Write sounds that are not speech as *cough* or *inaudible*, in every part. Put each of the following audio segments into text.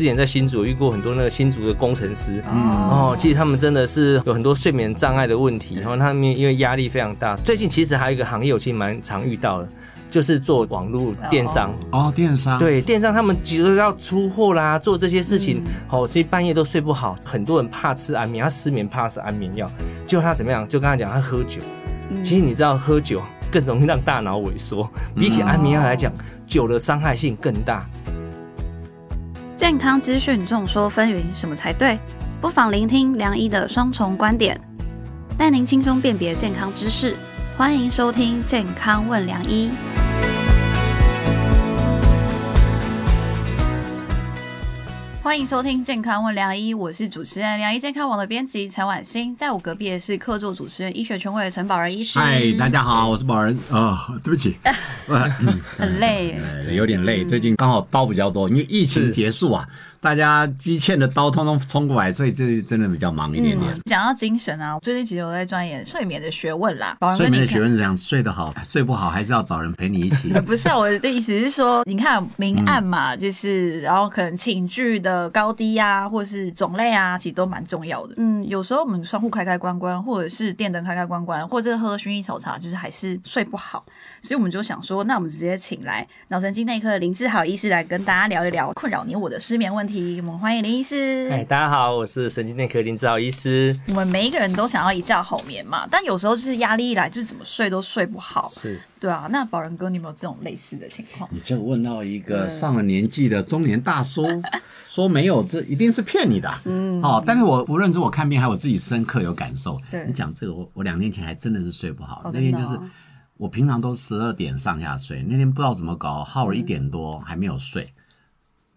之前在新竹遇过很多那个新竹的工程师，嗯哦，其实他们真的是有很多睡眠障碍的问题，然后他们因为压力非常大。最近其实还有一个行业，我其实蛮常遇到的，就是做网络电商。哦，电商对，电商他们急着要出货啦，做这些事情，哦，所以半夜都睡不好。很多人怕吃安眠，他失眠怕吃安眠药，结果他怎么样？就跟他讲，他喝酒。其实你知道，喝酒更容易让大脑萎缩，比起安眠药来讲，酒的伤害性更大。健康资讯众说纷纭，什么才对？不妨聆听梁医的双重观点，带您轻松辨别健康知识。欢迎收听《健康问梁医》。欢迎收听《健康问良医》，我是主持人良医健康网的编辑陈婉欣，在我隔壁的是客座主持人医学权威的陈宝仁医师。嗨，大家好，我是宝仁。啊，对不起，*laughs* 嗯很累有点累，最近刚好刀比较多，因为疫情结束啊，大家积欠的刀通通冲过来，所以这真的比较忙一点点。讲到精神啊，最近其实我在钻研睡眠的学问啦。睡眠的学问是这样，睡得好，睡不好还是要找人陪你一起。*laughs* 不是啊，我的意思是说，你看明暗嘛，就是然后可能寝具的高低啊，或是种类啊，其实都蛮重要的。嗯，有时候我们窗户开开关关，或者是电灯开开关关，或者喝薰衣草茶，就是还是睡不好，所以我们就想说，那我们直接请来脑神经内科的林志豪医师来跟大家聊一聊困扰你我的失眠问题。我们欢迎林医师。哎，大家好，我是神经内科林志豪医师。我们每一个人都想要一觉好眠嘛，但有时候就是压力一来，就是怎么睡都睡不好。是，对啊，那宝仁哥，你有没有这种类似的情况？你这问到一个上了年纪的中年大叔，*laughs* 说没有，这一定是骗你的。嗯哦，但是我不论是我看病，还有我自己深刻有感受。对你讲这个，我我两年前还真的是睡不好，哦那天就是我平常都十二点上下睡，那天不知道怎么搞，耗嗯了一点多还没有睡。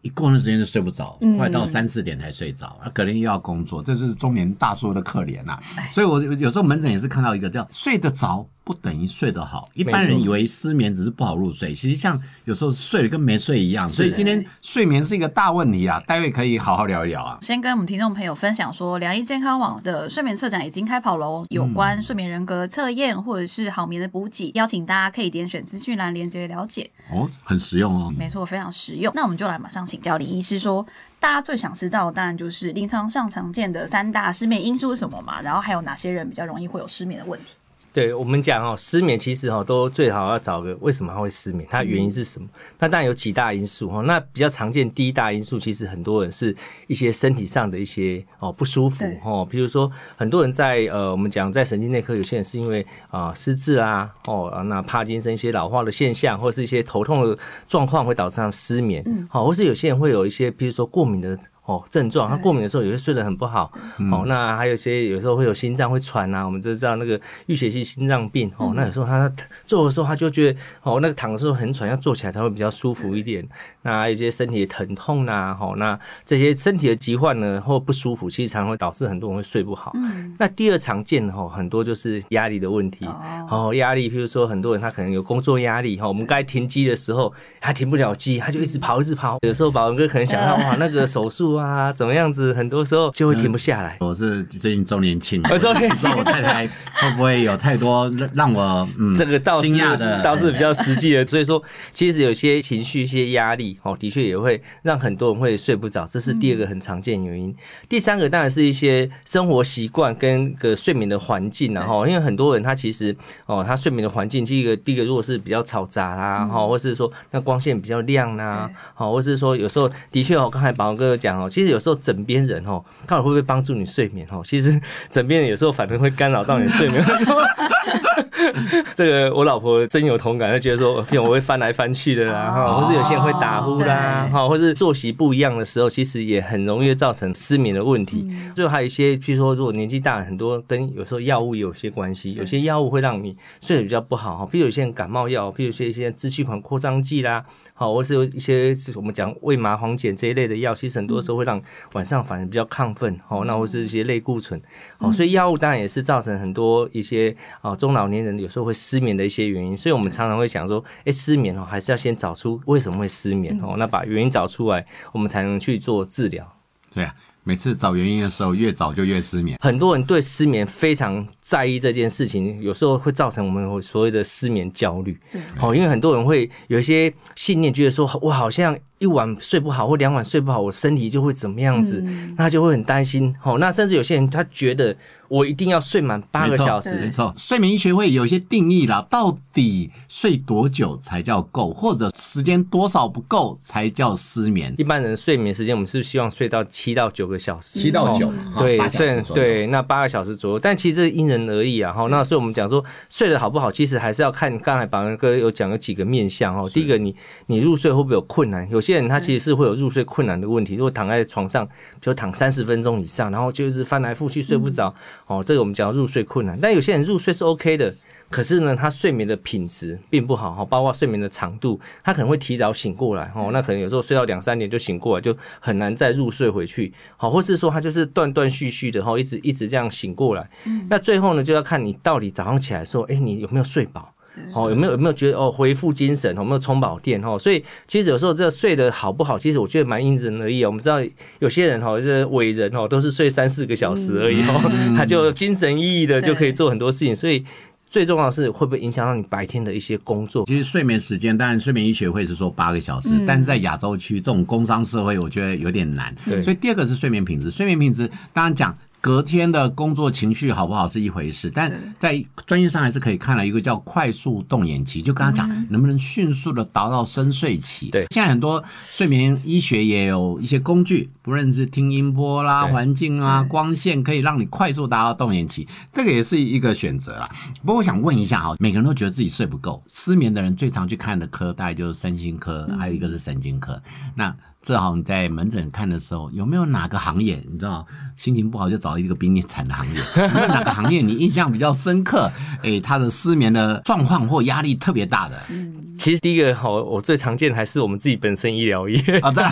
一过那时间就睡不着，快到三四点才睡着，啊，可能又要工作，这是中年大叔的可怜呐、哎。所以我有时候门诊也是看到一个叫睡得着不等于睡得好，一般人以为失眠只是不好入睡，其实像有时候睡了跟没睡一样，所以今天睡眠是一个大问题啊，待会可以好好聊一聊啊。先跟我们听众朋友分享说，良医健康网的睡眠策展已经开跑喽，有关睡眠人格测验或者是好眠的补给，邀请大家可以点选资讯栏连接了解。哦，很实用哦。没错，非常实用。那我们就来马上请教林医师说，大家最想知道的当然就是临床上常见的三大失眠因素是什么嘛？然后还有哪些人比较容易会有失眠的问题？对我们讲哦，失眠其实哦都最好要找个为什么他会失眠，它原因是什么？那当然有几大因素哦。那比较常见第一大因素，其实很多人是一些身体上的一些哦不舒服对哦，比如说很多人在呃我们讲在神经内科，有些人是因为啊、失智啊哦啊那帕金森一些老化的现象，或是一些头痛的状况会导致他失眠，好、或是有些人会有一些比如说过敏的。哦，症状，他过敏的时候也会睡得很不好。哦，那还有一些有时候会有心脏会喘啊，我们就知道那个淤血性心脏病。哦，那有时候他坐的时候他就觉得哦，那个躺的时候很喘，要坐起来才会比较舒服一点。那还有一些身体的疼痛呐、哦，那这些身体的疾患呢或不舒服，其实常常会导致很多人会睡不好。那第二常见的哦，很多就是压力的问题。哦，压力，譬如说很多人他可能有工作压力哈，我们该停机的时候他停不了机，他就一直跑一直跑。有时候宝文哥可能想到哇，那个手术啊怎么样子，很多时候就会停不下来。我是最近周年庆，我周年庆我太太会不会有太多让让我嗯这个倒是惊讶的，倒是比较实际的，所以说其实有些情绪、一些压力哦，的确也会让很多人会睡不着，这是第二个很常见原因。第三个当然是一些生活习惯跟个睡眠的环境然后因为很多人他其实哦，他睡眠的环境，第一个第一个如果是比较嘈杂啦，哈、或是说那光线比较亮啦，好，或是说有时候的确哦，刚才宝哥讲其实有时候枕边人哦，到底会不会帮助你睡眠哦？其实枕边人有时候反而会干扰到你睡眠。*laughs* *laughs* 这个我老婆真有同感，她觉得说，*laughs* 我会翻来翻去的啦，哈、或是有些人会打呼啦，对。哈，或是作息不一样的时候，其实也很容易造成失眠的问题。最后还有一些，譬如说，如果年纪大，很多跟有时候药物有些关系，有些药物会让你睡得比较不好，哈，譬如有些人感冒药，譬如有些一些支气管扩张剂啦，好，或是有一些是我们讲胃麻黄碱这一类的药，其实很多时候会让晚上反而比较亢奋，哦，那或是一些类固醇，哦，所以药物当然也是造成很多一些啊中老年人有时候会失眠的一些原因，所以我们常常会想说，哎，失眠哦，还是要先找出为什么会失眠哦，那把原因找出来，我们才能去做治疗。对啊，每次找原因的时候，越早就越失眠。很多人对失眠非常在意这件事情，有时候会造成我们所谓的失眠焦虑。对，好，因为很多人会有一些信念，觉得说我好像一晚睡不好或两晚睡不好，我身体就会怎么样子，那就会很担心。哦，那甚至有些人他觉得。我一定要睡满八个小时，没错。睡眠医学会有一些定义啦，到底睡多久才叫够，或者时间多少不够才叫失眠？一般人睡眠时间，我们是希望睡到七到九个小时，七到九，对，睡对，那八个小时左右。但其实因人而异啊，哈。那所以我们讲说睡得好不好，其实还是要看刚才宝仁哥有讲有几个面向哦。第一个，你你入睡会不会有困难？有些人他其实是会有入睡困难的问题，如果躺在床上就躺三十分钟以上，然后就是翻来覆去睡不着。哦，这个我们讲入睡困难，但有些人入睡是 OK 的，可是呢，他睡眠的品质并不好哈，包括睡眠的长度，他可能会提早醒过来哦，那可能有时候睡到两三点就醒过来，就很难再入睡回去，好，或是说他就是断断续续的哈，一直一直这样醒过来，那最后呢，就要看你到底早上起来时候，哎，你有没有睡饱？哦，有没有有没有觉得哦恢复精神？有没有充饱电？哦，所以其实有时候这睡得好不好，其实我觉得蛮因人而异。我们知道有些人哈，就是伟人哦，都是睡三四个小时而已哦，*laughs* 他就精神奕奕的就可以做很多事情。所以最重要的是会不会影响到你白天的一些工作？其实睡眠时间，当然睡眠医学会是说八个小时，但是在亚洲区这种工商社会，我觉得有点难。对，所以第二个是睡眠品质。睡眠品质当然讲。隔天的工作情绪好不好是一回事，但在专业上还是可以看了一个叫快速动眼期，就跟他讲能不能迅速的达到深睡期。对，现在很多睡眠医学也有一些工具，不论是听音波啦、环境啊、光线，可以让你快速达到动眼期，这个也是一个选择啦。不过我想问一下哈，每个人都觉得自己睡不够，失眠的人最常去看的科大概就是身心科，还有一个是神经科。那正好你在门诊看的时候，有没有哪个行业你知道心情不好就找一个比你惨的行业？*laughs* 有没有哪个行业你印象比较深刻？哎，他的失眠的状况或压力特别大的？嗯，其实第一个好，我最常见的还是我们自己本身医疗业啊。这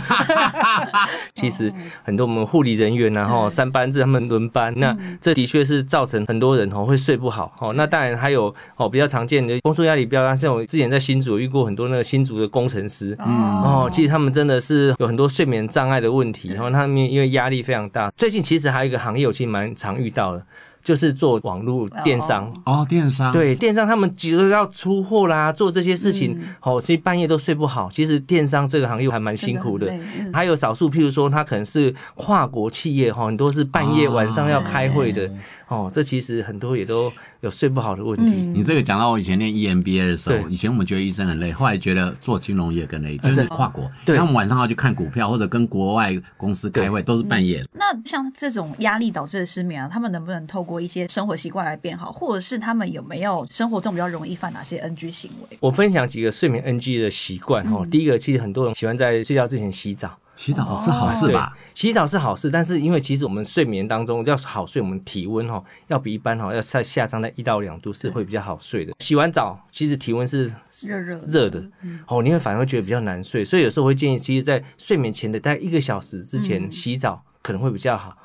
*laughs* 其实很多我们护理人员然后三班制他们轮班，那这的确是造成很多人哦会睡不好哦。那当然还有哦比较常见的工作压力比较大，像我之前在新竹遇过很多那个新竹的工程师嗯哦，其实他们真的是。有很多睡眠障碍的问题，然后他们因为压力非常大。最近其实还有一个行业，我其实蛮常遇到的。就是做网络电商哦，电商对电商，他们急着要出货啦，做这些事情，哦，所以半夜都睡不好。其实电商这个行业还蛮辛苦的。还有少数，譬如说，他可能是跨国企业哈，很多是半夜晚上要开会的哦。这其实很多也都有睡不好的问题。你这个讲到我以前念 EMBA 的时候，以前我们觉得医生很累，后来觉得做金融业更累，就是跨国，他们晚上要去看股票或者跟国外公司开会，都是半夜。那像这种压力导致的失眠啊，他们能不能透过过一些生活习惯来变好，或者是他们有没有生活中比较容易犯哪些 NG 行为？我分享几个睡眠 NG 的习惯哈。第一个，其实很多人喜欢在睡觉之前洗澡，洗澡是好事吧？洗澡是好事，但是因为其实我们睡眠当中要好睡，我们体温哈要比一般哈要在下降在一到两度是会比较好睡的。洗完澡其实体温是热热热的哦，你会反而会觉得比较难睡，所以有时候会建议，其实，在睡眠前的大概一个小时之前洗澡可能会比较好。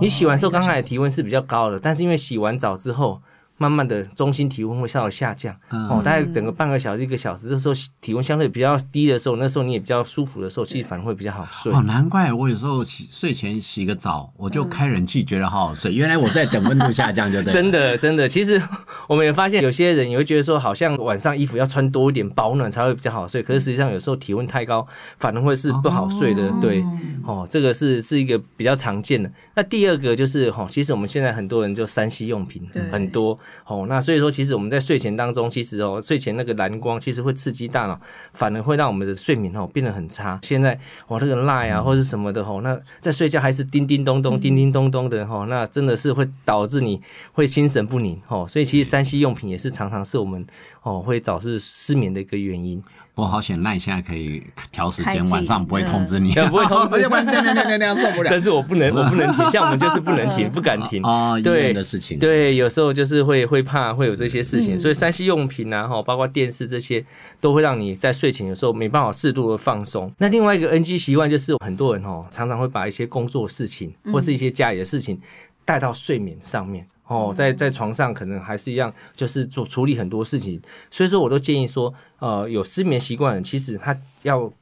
你洗完之后，刚开始体温是比较高的，但是因为洗完澡之后。慢慢的，中心体温会稍微下降哦，大概等个半个小时、一个小时，这时候体温相对比较低的时候，那时候你也比较舒服的时候，其实反而会比较好睡。哦，难怪我有时候洗睡前洗个澡，我就开冷气，觉得好好睡。原来我在等温度下降，就对。真的，真的，其实我们也发现，有些人也会觉得说，好像晚上衣服要穿多一点，保暖才会比较好睡。可是实际上，有时候体温太高，反而会是不好睡的。对，哦，这个是是一个比较常见的。那第二个就是，哈，其实我们现在很多人就三 C 用品很多。哦，那所以说，其实我们在睡前当中，其实哦，睡前那个蓝光其实会刺激大脑，反而会让我们的睡眠哦变得很差。现在哦，那个赖啊或者是什么的哦，那在睡觉还是叮叮咚咚、叮叮咚咚的哦，那真的是会导致你会心神不宁哦。所以其实三 C 用品也是常常是我们哦会导致失眠的一个原因。我好险，那你现在可以调时间，晚上不会通知你，不会通知，要不然那样那样那样受不了。但是我不能，我不能停，像我们就是不能停，不敢停啊。对的事情，对，有时候就是会会怕会有这些事情，所以三 C 用品啊，哈，包括电视这些，都会让你在睡前有时候没办法适度的放松。那另外一个 NG 习惯就是很多人哦，常常会把一些工作事情或是一些家里的事情带到睡眠上面。哦，在在床上可能还是一样，就是做处理很多事情，所以说我都建议说，呃，有失眠习惯的人，其实他要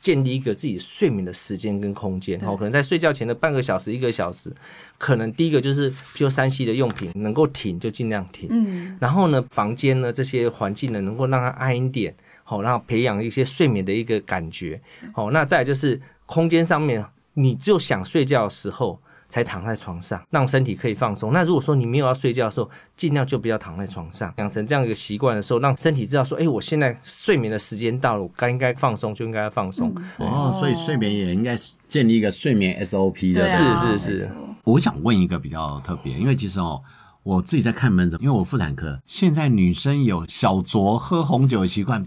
建立一个自己睡眠的时间跟空间，哦，可能在睡觉前的半个小时、一个小时，可能第一个就是，比如三 C 的用品能够停就尽量停，嗯，然后呢，房间呢这些环境呢能够让它安一点。好，然后培养一些睡眠的一个感觉，好，那再就是空间上面，你就想睡觉的时候。才躺在床上，让身体可以放松。那如果说你没有要睡觉的时候，尽量就不要躺在床上。养成这样一个习惯的时候，让身体知道说，哎，我现在睡眠的时间到了，我该应该放松就应该放松。哦，所以睡眠也应该建立一个睡眠 SOP 的。是是是。我想问一个比较特别，因为其实哦，我自己在看门诊，因为我妇产科，现在女生有小酌喝红酒的习惯。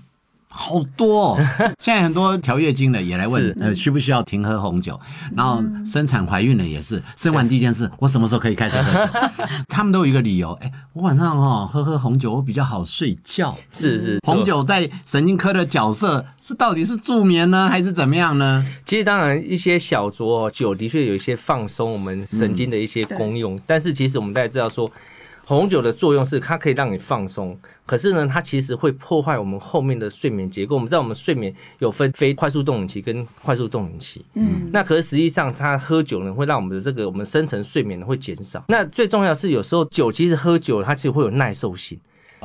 好多，哦，*laughs* 现在很多调月经的也来问，呃，需不需要停喝红酒？然后生产怀孕的也是，生完第一件事，我什么时候可以开始喝酒？*laughs* 他们都有一个理由，哎，我晚上哈喝喝红酒，我比较好睡觉。是是，红酒在神经科的角色是到底是助眠呢，还是怎么样呢？其实当然一些小酌酒的确有一些放松我们神经的一些功用，但是其实我们大家知道说。红酒的作用是它可以让你放松，可是呢，它其实会破坏我们后面的睡眠结构。我们知道我们睡眠有分非快速动眼期跟快速动眼期，嗯，那可是实际上它喝酒呢会让我们的这个我们深层睡眠呢会减少。那最重要是有时候酒其实喝酒它其实会有耐受性。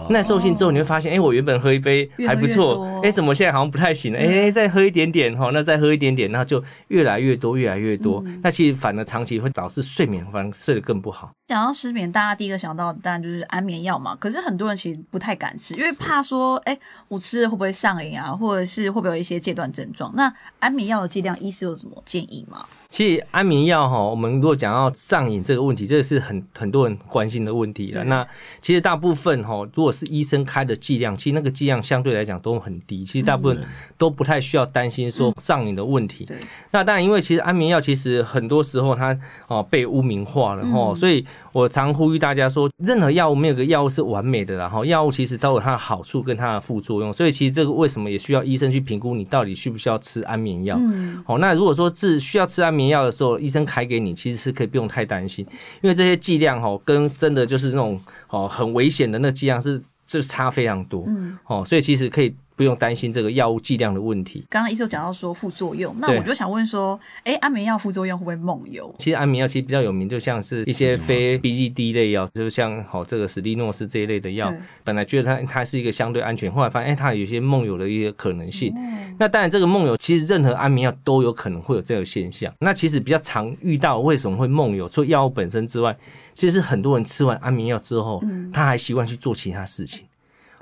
耐受性之后，你会发现，哎，我原本喝一杯还不错，哎，怎么现在好像不太行了？哎，再喝一点点哈，那再喝一点点，然后就越来越多，越来越多。那其实反而长期会导致睡眠反而睡得更不好。讲到失眠，大家第一个想到当然就是安眠药嘛。可是很多人其实不太敢吃，因为怕说，哎，我吃了会不会上瘾啊？或者是会不会有一些戒断症状？那安眠药的剂量，医师有什么建议吗？其实安眠药哈，我们如果讲到上瘾这个问题，这个是很很多人关心的问题了。那其实大部分哈，如果是医生开的剂量，其实那个剂量相对来讲都很低，其实大部分都不太需要担心说上瘾的问题。那当然，因为其实安眠药其实很多时候它哦被污名化了哈，所以我常呼吁大家说，任何药物没有个药物是完美的，然后药物其实都有它的好处跟它的副作用。所以其实这个为什么也需要医生去评估你到底需不需要吃安眠药？好，那如果说是需要吃安眠。眠药的时候，医生开给你，其实是可以不用太担心，因为这些剂量哦，跟真的就是那种哦很危险的那剂量是这差非常多，嗯，哦，所以其实可以。不用担心这个药物剂量的问题。刚刚医生讲到说副作用，那我就想问说，哎，安眠药副作用会不会梦游？其实安眠药其实比较有名，就像是一些非 BGD 类药，就是像好这个史蒂诺斯这一类的药，本来觉得它它是一个相对安全，后来发现哎，它有些梦游的一些可能性。那当然，这个梦游其实任何安眠药都有可能会有这个现象。那其实比较常遇到为什么会梦游，除了药物本身之外，其实很多人吃完安眠药之后，他还习惯去做其他事情。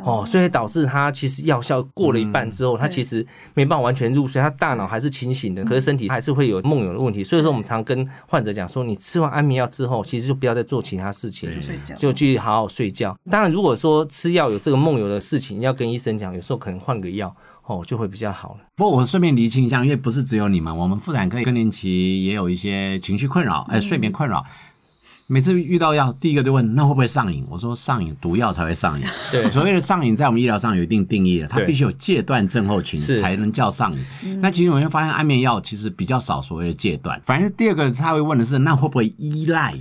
哦，所以导致他其实药效过了一半之后，他其实没办法完全入睡，他大脑还是清醒的，可是身体还是会有梦游的问题。所以说，我们常跟患者讲说，你吃完安眠药之后，其实就不要再做其他事情，就去好好睡觉。当然，如果说吃药有这个梦游的事情，要跟医生讲，有时候可能换个药哦，就会比较好了。不过我顺便厘清一下，因为不是只有你们，我们妇产科更年期也有一些情绪困扰，哎，睡眠困扰。每次遇到药，第一个就问那会不会上瘾？我说上瘾，毒药才会上瘾。对，所谓的上瘾，在我们医疗上有一定定义了，它必须有戒断症候群才能叫上瘾。那其实我会发现，安眠药其实比较少所谓的戒断。反正第二个他会问的是，那会不会依赖？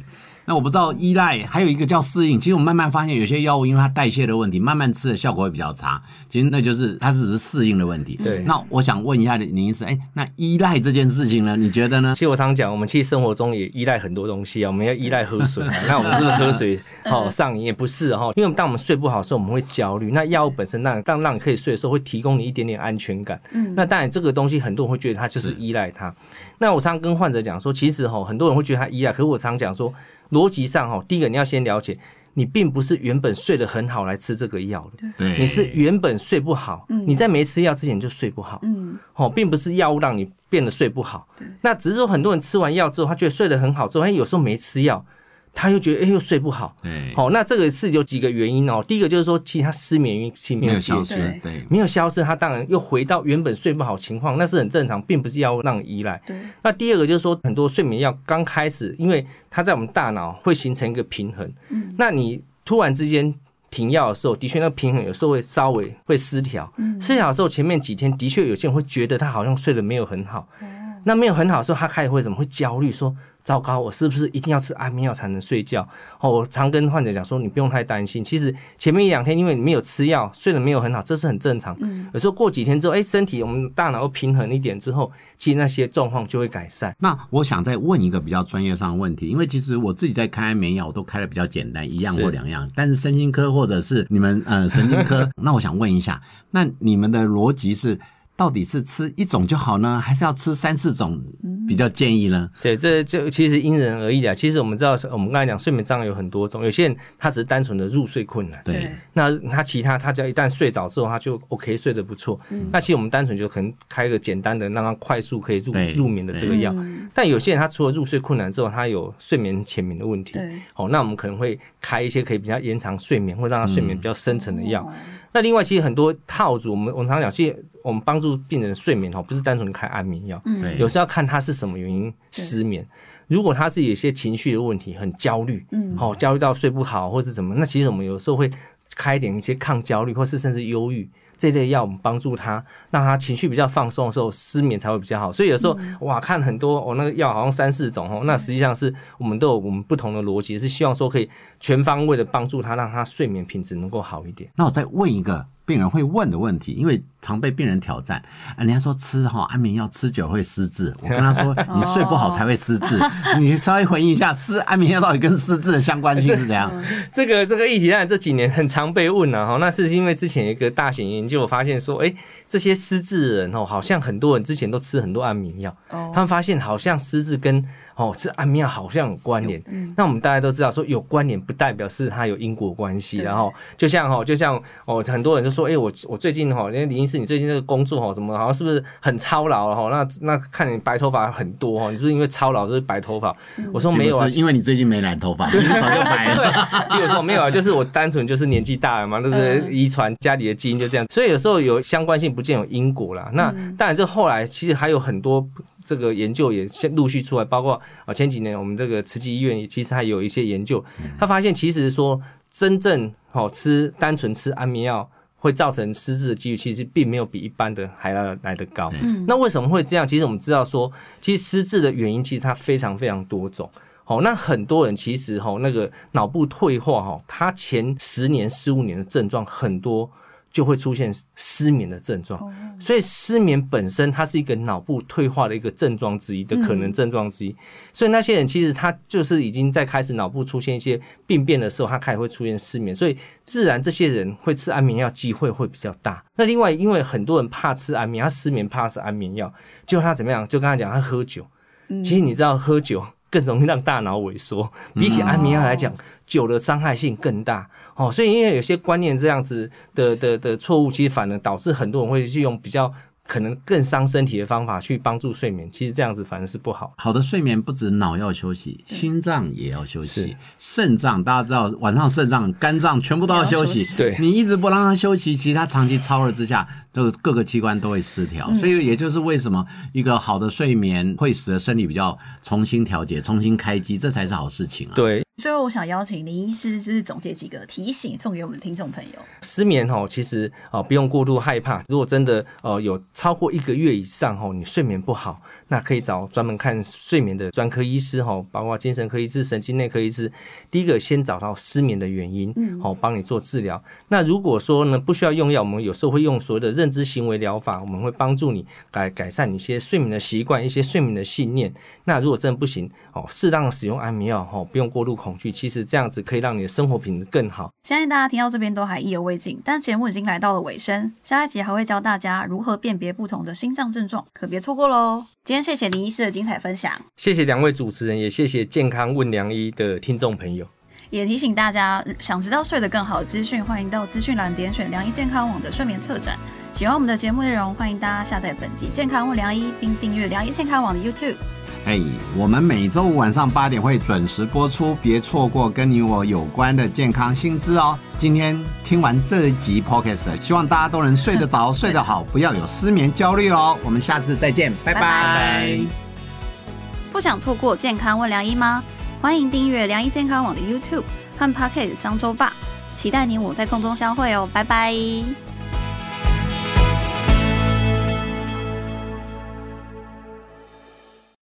那我不知道依赖，还有一个叫适应。其实我慢慢发现，有些药物因为它代谢的问题，慢慢吃的效果会比较差。其实那就是它只是适应的问题。对。那我想问一下林医师，哎，那依赖这件事情呢？你觉得呢？其实我常讲，我们其实生活中也依赖很多东西啊。我们要依赖喝水，*laughs* 那我们是不是喝水哦上瘾？也不是哈，因为当我们睡不好的时候，我们会焦虑。那药物本身让当让你可以睡的时候，会提供你一点点安全感。嗯。那当然，这个东西很多人会觉得它就是依赖它。那我常跟患者讲说，其实哈，很多人会觉得他依赖，可是我常讲说。逻辑上哈，第一个你要先了解，你并不是原本睡得很好来吃这个药的，你是原本睡不好，你在没吃药之前就睡不好，嗯，哦，并不是药物让你变得睡不好，那只是说很多人吃完药之后，他觉得睡得很好，之后哎，有时候没吃药。他又觉得哎，又睡不好。对，好，那这个是有几个原因哦。第一个就是说，其实他失眠运期没有消失，对，没有消失，他当然又回到原本睡不好情况，那是很正常，并不是要让依赖。对。那第二个就是说，很多睡眠药刚开始，因为它在我们大脑会形成一个平衡。嗯。那你突然之间停药的时候，的确那个平衡有时候会稍微会失调。嗯。失调的时候，前面几天的确有些人会觉得他好像睡得没有很好。那没有很好的时候，他开始会怎么会焦虑说？糟糕，我是不是一定要吃安眠药才能睡觉？哦，我常跟患者讲说，你不用太担心。其实前面一两天因为你没有吃药，睡得没有很好，这是很正常。嗯，有时候过几天之后，哎，身体我们大脑又平衡一点之后，其实那些状况就会改善。那我想再问一个比较专业上的问题，因为其实我自己在开安眠药，我都开的比较简单，一样或两样。但是神经科或者是你们呃神经科，*laughs* 那我想问一下，那你们的逻辑是？到底是吃一种就好呢，还是要吃三四种比较建议呢？对，这就其实因人而异的。其实我们知道，我们刚才讲睡眠障碍有很多种，有些人他只是单纯的入睡困难，对。那他其他他只要一旦睡着之后，他就 OK 睡得不错。那其实我们单纯就可能开个简单的让他快速可以入入眠的这个药。但有些人他除了入睡困难之后，他有睡眠浅眠的问题，对。哦，那我们可能会开一些可以比较延长睡眠，或让他睡眠比较深层的药。那另外，其实很多套组，我们我们常讲，其实我们帮助病人睡眠哈，不是单纯开安眠药，嗯，有时候要看他是什么原因失眠。如果他是有些情绪的问题，很焦虑，嗯，好焦虑到睡不好，或是怎么，那其实我们有时候会开一点一些抗焦虑，或是甚至忧郁。这类药我们帮助他，让他情绪比较放松的时候，失眠才会比较好。所以有时候哇，看很多哦，那个药好像三四种哦，那实际上是我们都有我们不同的逻辑，是希望说可以全方位的帮助他，让他睡眠品质能够好一点。那我再问一个。病人会问的问题，因为常被病人挑战，啊，人家说吃哈安眠药吃久会失智，我跟他说 *laughs* 你睡不好才会失智，*laughs* 你稍微回应一下，吃安眠药到底跟失智的相关性是怎样？这个这个议题，当然这几年很常被问了哈，那是因为之前一个大型研究发现说，哎，这些失智的人哦，好像很多人之前都吃很多安眠药，他们发现好像失智跟哦，是安眠药好像有关联。那我们大家都知道，说有关联不代表是它有因果关系。然后就像哈，就像哦，很多人就说，哎，我我最近哈，因为林医师，你最近这个工作哈，怎么好像是不是很操劳了哈？那那看你白头发很多哈，你是不是因为操劳就是白头发？我说没有啊，因为你最近没染头发，*laughs* 早就白了。就有说没有啊，就是我单纯就是年纪大了嘛，那个遗传家里的基因就这样。所以有时候有相关性，不见有因果啦。那当然，这后来其实还有很多。这个研究也先陆续出来，包括啊前几年我们这个慈济医院其实还有一些研究，他发现其实说真正哦吃单纯吃安眠药会造成失智的几率，其实并没有比一般的还要来得高。那为什么会这样？其实我们知道说，其实失智的原因其实它非常非常多种。哦，那很多人其实哈那个脑部退化哈，他前十年十五年的症状很多。就会出现失眠的症状，所以失眠本身它是一个脑部退化的一个症状之一的可能症状之一。所以那些人其实他就是已经在开始脑部出现一些病变的时候，他开始会出现失眠，所以自然这些人会吃安眠药机会会比较大。那另外，因为很多人怕吃安眠，他失眠怕吃安眠药，就他怎么样？就跟他讲，他喝酒。其实你知道，喝酒更容易让大脑萎缩，比起安眠药来讲，酒的伤害性更大。哦，所以因为有些观念这样子的的的错误，其实反而导致很多人会去用比较。可能更伤身体的方法去帮助睡眠，其实这样子反而是不好。好的睡眠不止脑要休息，心脏也要休息，肾脏大家知道，晚上肾脏、肝脏全部都要休息。对，你一直不让它休息，其实它长期超热之下，这个各个器官都会失调。所以也就是为什么一个好的睡眠会使得身体比较重新调节、重新开机，这才是好事情啊。对。最后，我想邀请林医师，就是总结几个提醒，送给我们的听众朋友。失眠哦，其实哦不用过度害怕。如果真的呃有超过一个月以上哦，你睡眠不好，那可以找专门看睡眠的专科医师哦，包括精神科医师、神经内科医师。第一个先找到失眠的原因，嗯，好帮你做治疗。那如果说呢不需要用药，我们有时候会用所谓的认知行为疗法，我们会帮助你改改善你一些睡眠的习惯、一些睡眠的信念。那如果真的不行哦，适当的使用安眠药哦，不用过度。恐惧其实这样子可以让你的生活品质更好。相信大家听到这边都还意犹未尽，但节目已经来到了尾声，下一集还会教大家如何辨别不同的心脏症状，可别错过喽！今天谢谢林医师的精彩分享，谢谢两位主持人，也谢谢健康问良医的听众朋友。也提醒大家，想知道睡得更好的资讯，欢迎到资讯栏点选良医健康网的睡眠策展。喜欢我们的节目内容，欢迎大家下载本集健康问良医，并订阅良医健康网的 YouTube。哎，我们每周五晚上八点会准时播出，别错过跟你我有关的健康新知哦。今天听完这一集 Podcast，希望大家都能睡得着、*laughs* 睡得好，不要有失眠焦虑哦。我们下次再见，拜拜。不想错过健康问良医吗？欢迎订阅良医健康网的 YouTube 和 Pocket 商周吧，期待你我在空中相会哦，拜拜。